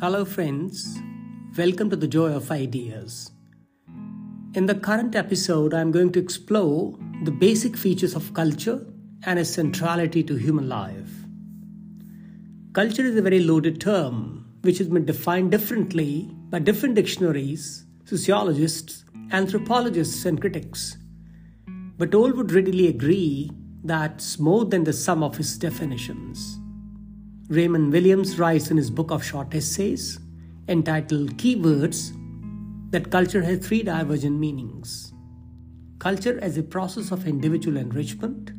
Hello, friends. Welcome to the Joy of Ideas. In the current episode, I'm going to explore the basic features of culture and its centrality to human life. Culture is a very loaded term which has been defined differently by different dictionaries, sociologists, anthropologists, and critics. But all would readily agree that it's more than the sum of its definitions. Raymond Williams writes in his book of short essays entitled Keywords that culture has three divergent meanings. Culture as a process of individual enrichment.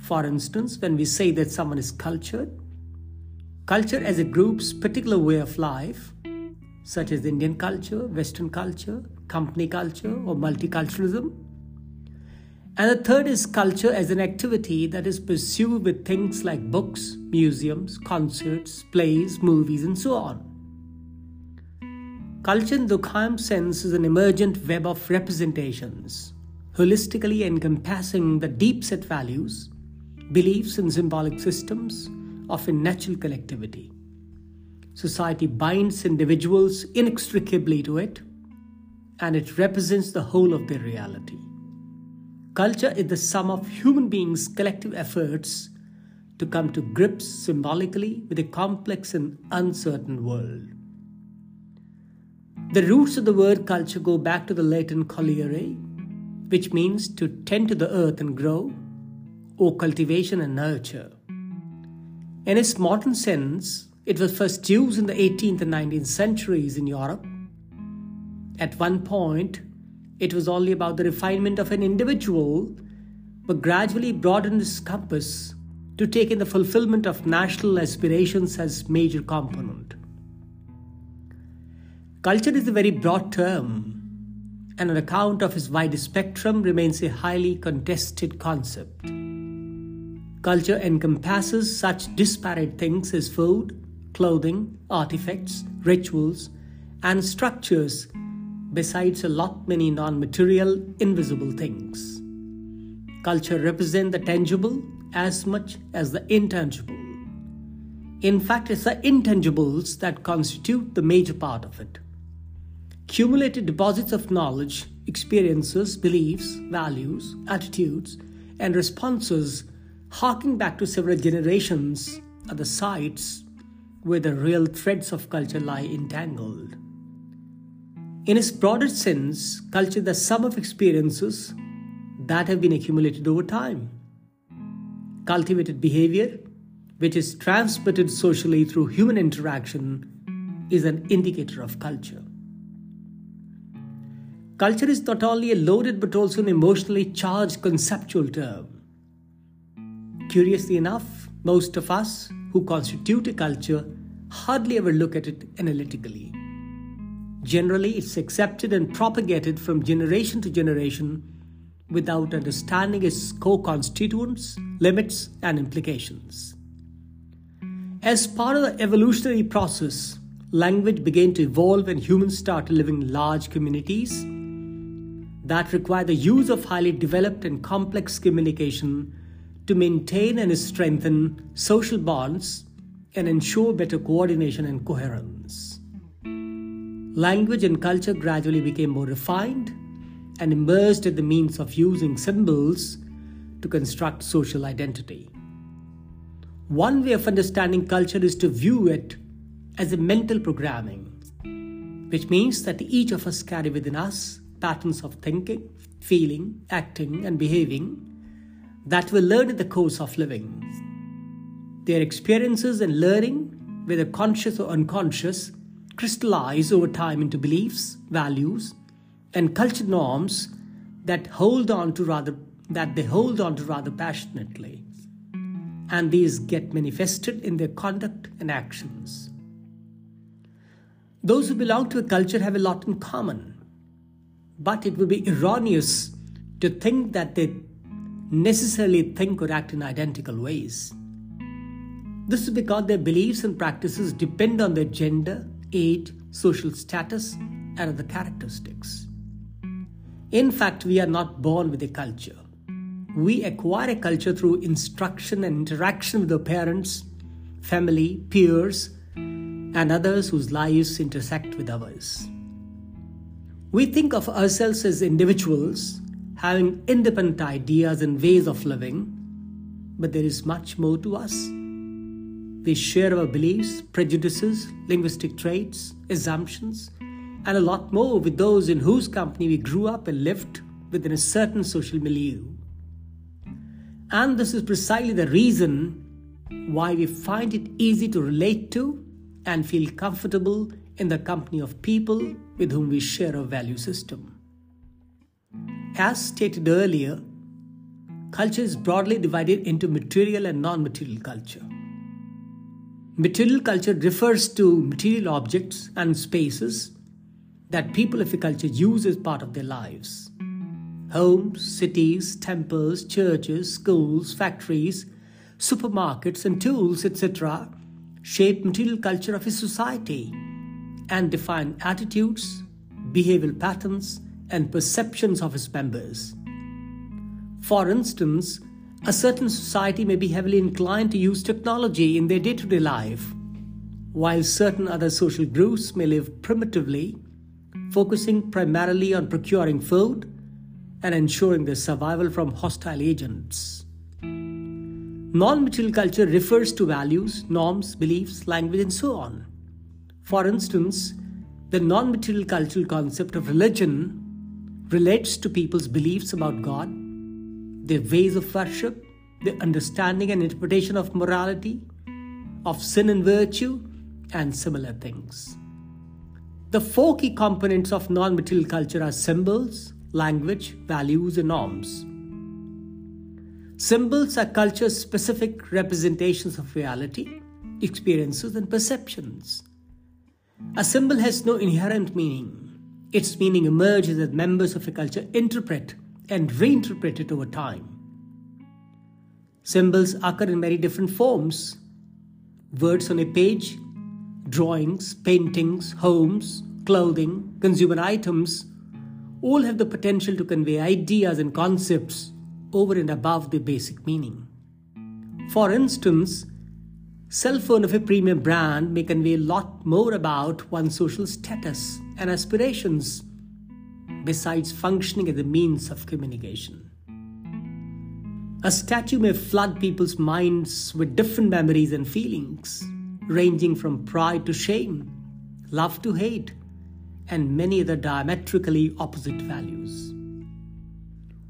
For instance, when we say that someone is cultured, culture as a group's particular way of life, such as Indian culture, Western culture, company culture, or multiculturalism, and the third is culture as an activity that is pursued with things like books, museums, concerts, plays, movies, and so on. Culture in Durkheim's sense is an emergent web of representations, holistically encompassing the deep set values, beliefs, and symbolic systems of a natural collectivity. Society binds individuals inextricably to it, and it represents the whole of their reality. Culture is the sum of human beings' collective efforts to come to grips symbolically with a complex and uncertain world. The roots of the word culture go back to the Latin colere, which means to tend to the earth and grow, or cultivation and nurture. In its modern sense, it was first used in the 18th and 19th centuries in Europe. At one point, it was only about the refinement of an individual, but gradually broadened its compass to take in the fulfillment of national aspirations as major component. Culture is a very broad term, and on account of its wide spectrum remains a highly contested concept. Culture encompasses such disparate things as food, clothing, artifacts, rituals, and structures besides a lot many non-material invisible things. Culture represents the tangible as much as the intangible. In fact, it's the intangibles that constitute the major part of it. Cumulated deposits of knowledge, experiences, beliefs, values, attitudes, and responses harking back to several generations are the sites where the real threads of culture lie entangled. In its broader sense, culture is the sum of experiences that have been accumulated over time. Cultivated behavior, which is transmitted socially through human interaction, is an indicator of culture. Culture is not only a loaded but also an emotionally charged conceptual term. Curiously enough, most of us who constitute a culture hardly ever look at it analytically. Generally, it's accepted and propagated from generation to generation without understanding its co constituents, limits, and implications. As part of the evolutionary process, language began to evolve when humans started living in large communities that require the use of highly developed and complex communication to maintain and strengthen social bonds and ensure better coordination and coherence language and culture gradually became more refined and emerged as the means of using symbols to construct social identity. One way of understanding culture is to view it as a mental programming, which means that each of us carry within us patterns of thinking, feeling, acting, and behaving that we learn in the course of living. Their experiences and learning, whether conscious or unconscious, crystallize over time into beliefs, values, and culture norms that hold on to rather that they hold on to rather passionately. And these get manifested in their conduct and actions. Those who belong to a culture have a lot in common, but it would be erroneous to think that they necessarily think or act in identical ways. This is because their beliefs and practices depend on their gender, age, social status, and other characteristics. In fact, we are not born with a culture. We acquire a culture through instruction and interaction with our parents, family, peers, and others whose lives intersect with ours. We think of ourselves as individuals having independent ideas and ways of living, but there is much more to us. We share our beliefs, prejudices, linguistic traits, assumptions, and a lot more with those in whose company we grew up and lived within a certain social milieu. And this is precisely the reason why we find it easy to relate to and feel comfortable in the company of people with whom we share a value system. As stated earlier, culture is broadly divided into material and non material culture. Material culture refers to material objects and spaces that people of a culture use as part of their lives. Homes, cities, temples, churches, schools, factories, supermarkets, and tools, etc., shape material culture of a society and define attitudes, behavioral patterns, and perceptions of its members. For instance, a certain society may be heavily inclined to use technology in their day to day life, while certain other social groups may live primitively, focusing primarily on procuring food and ensuring their survival from hostile agents. Non material culture refers to values, norms, beliefs, language, and so on. For instance, the non material cultural concept of religion relates to people's beliefs about God, their ways of worship, their understanding and interpretation of morality, of sin and virtue, and similar things. The four key components of non material culture are symbols, language, values, and norms. Symbols are culture specific representations of reality, experiences, and perceptions. A symbol has no inherent meaning. Its meaning emerges as members of a culture interpret and reinterpret it over time. Symbols occur in many different forms words on a page, drawings, paintings, homes, clothing, consumer items all have the potential to convey ideas and concepts over and above their basic meaning. For instance, cell phone of a premium brand may convey a lot more about one's social status and aspirations besides functioning as a means of communication. A statue may flood people's minds with different memories and feelings, ranging from pride to shame, love to hate, and many other diametrically opposite values.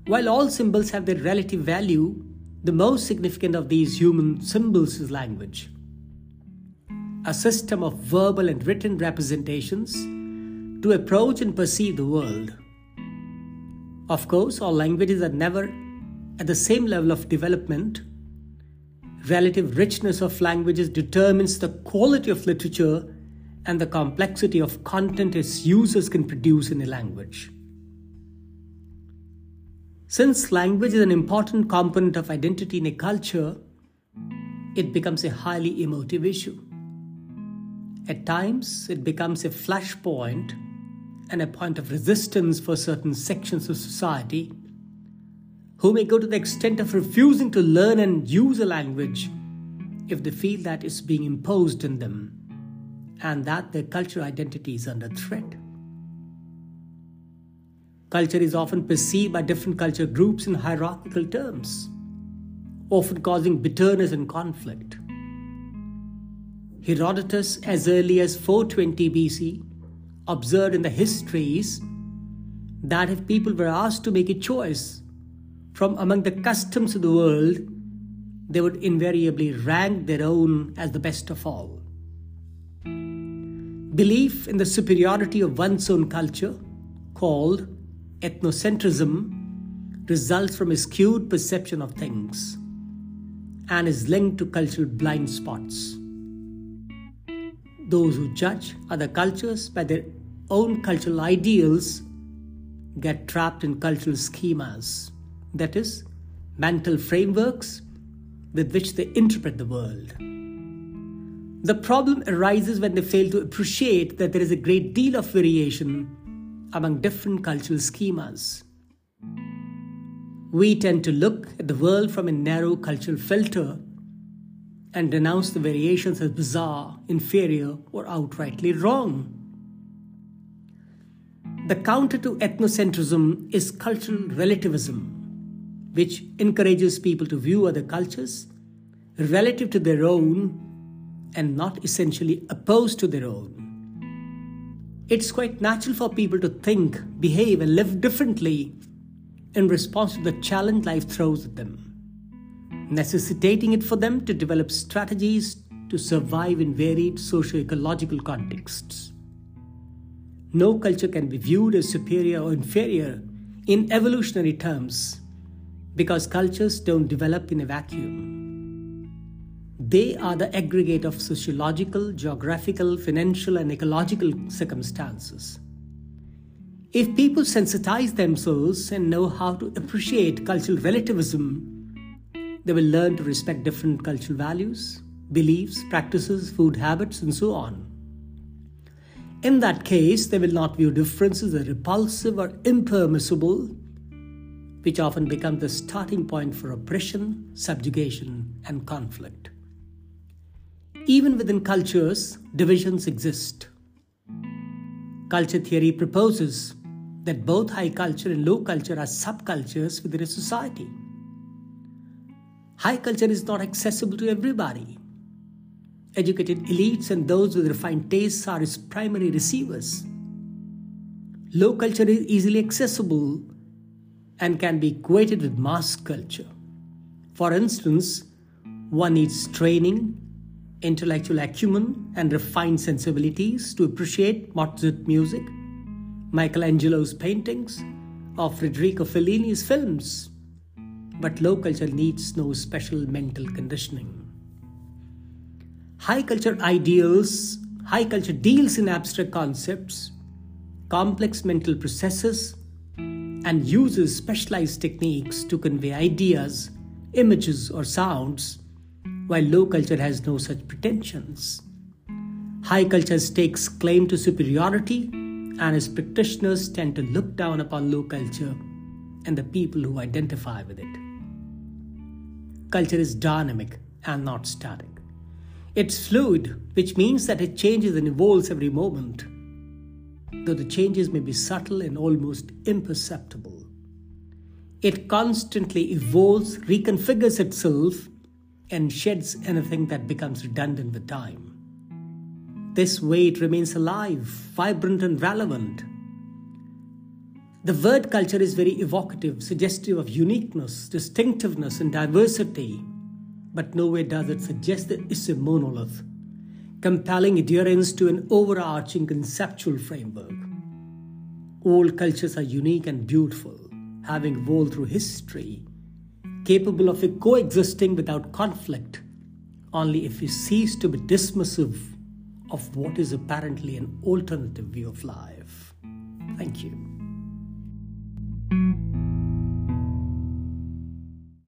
While all symbols have their relative value, the most significant of these human symbols is language. A system of verbal and written representations to approach and perceive the world. Of course, all languages are never at the same level of development. Relative richness of languages determines the quality of literature and the complexity of content its users can produce in a language. Since language is an important component of identity in a culture, it becomes a highly emotive issue. At times, it becomes a flashpoint and a point of resistance for certain sections of society who may go to the extent of refusing to learn and use a language if they feel that it's being imposed on them and that their cultural identity is under threat. Culture is often perceived by different culture groups in hierarchical terms, often causing bitterness and conflict. Herodotus, as early as 420 BC, observed in the histories that if people were asked to make a choice from among the customs of the world, they would invariably rank their own as the best of all. Belief in the superiority of one's own culture, called ethnocentrism, results from a skewed perception of things and is linked to cultural blind spots. Those who judge other cultures by their own cultural ideals get trapped in cultural schemas, that is, mental frameworks with which they interpret the world. The problem arises when they fail to appreciate that there is a great deal of variation among different cultural schemas. We tend to look at the world from a narrow cultural filter and denounce the variations as bizarre, inferior, or outrightly wrong. The counter to ethnocentrism is cultural relativism, which encourages people to view other cultures relative to their own and not essentially opposed to their own. It's quite natural for people to think, behave, and live differently in response to the challenge life throws at them necessitating it for them to develop strategies to survive in varied socio-ecological contexts. No culture can be viewed as superior or inferior in evolutionary terms because cultures don't develop in a vacuum. They are the aggregate of sociological, geographical, financial, and ecological circumstances. If people sensitize themselves and know how to appreciate cultural relativism, they will learn to respect different cultural values, beliefs, practices, food habits, and so on. In that case, they will not view differences as repulsive or impermissible, which often become the starting point for oppression, subjugation, and conflict. Even within cultures, divisions exist. Culture theory proposes that both high culture and low culture are subcultures within a society. High culture is not accessible to everybody. Educated elites and those with refined tastes are its primary receivers. Low culture is easily accessible and can be equated with mass culture. For instance, one needs training, intellectual acumen, and refined sensibilities to appreciate Mozart music, Michelangelo's paintings, or Federico Fellini's films but low culture needs no special mental conditioning. High culture ideals, high culture deals in abstract concepts, complex mental processes, and uses specialized techniques to convey ideas, images, or sounds, while low culture has no such pretensions. High culture stakes claim to superiority, and its practitioners tend to look down upon low culture and the people who identify with it. Culture is dynamic and not static. It's fluid, which means that it changes and evolves every moment, though the changes may be subtle and almost imperceptible. It constantly evolves, reconfigures itself, and sheds anything that becomes redundant with time. This way it remains alive, vibrant, and relevant. The word culture is very evocative, suggestive of uniqueness, distinctiveness, and diversity, but nowhere does it suggest that it's a monolith, compelling adherence to an overarching conceptual framework. All cultures are unique and beautiful, having evolved through history, capable of coexisting without conflict, only if we cease to be dismissive of what is apparently an alternative view of life. Thank you.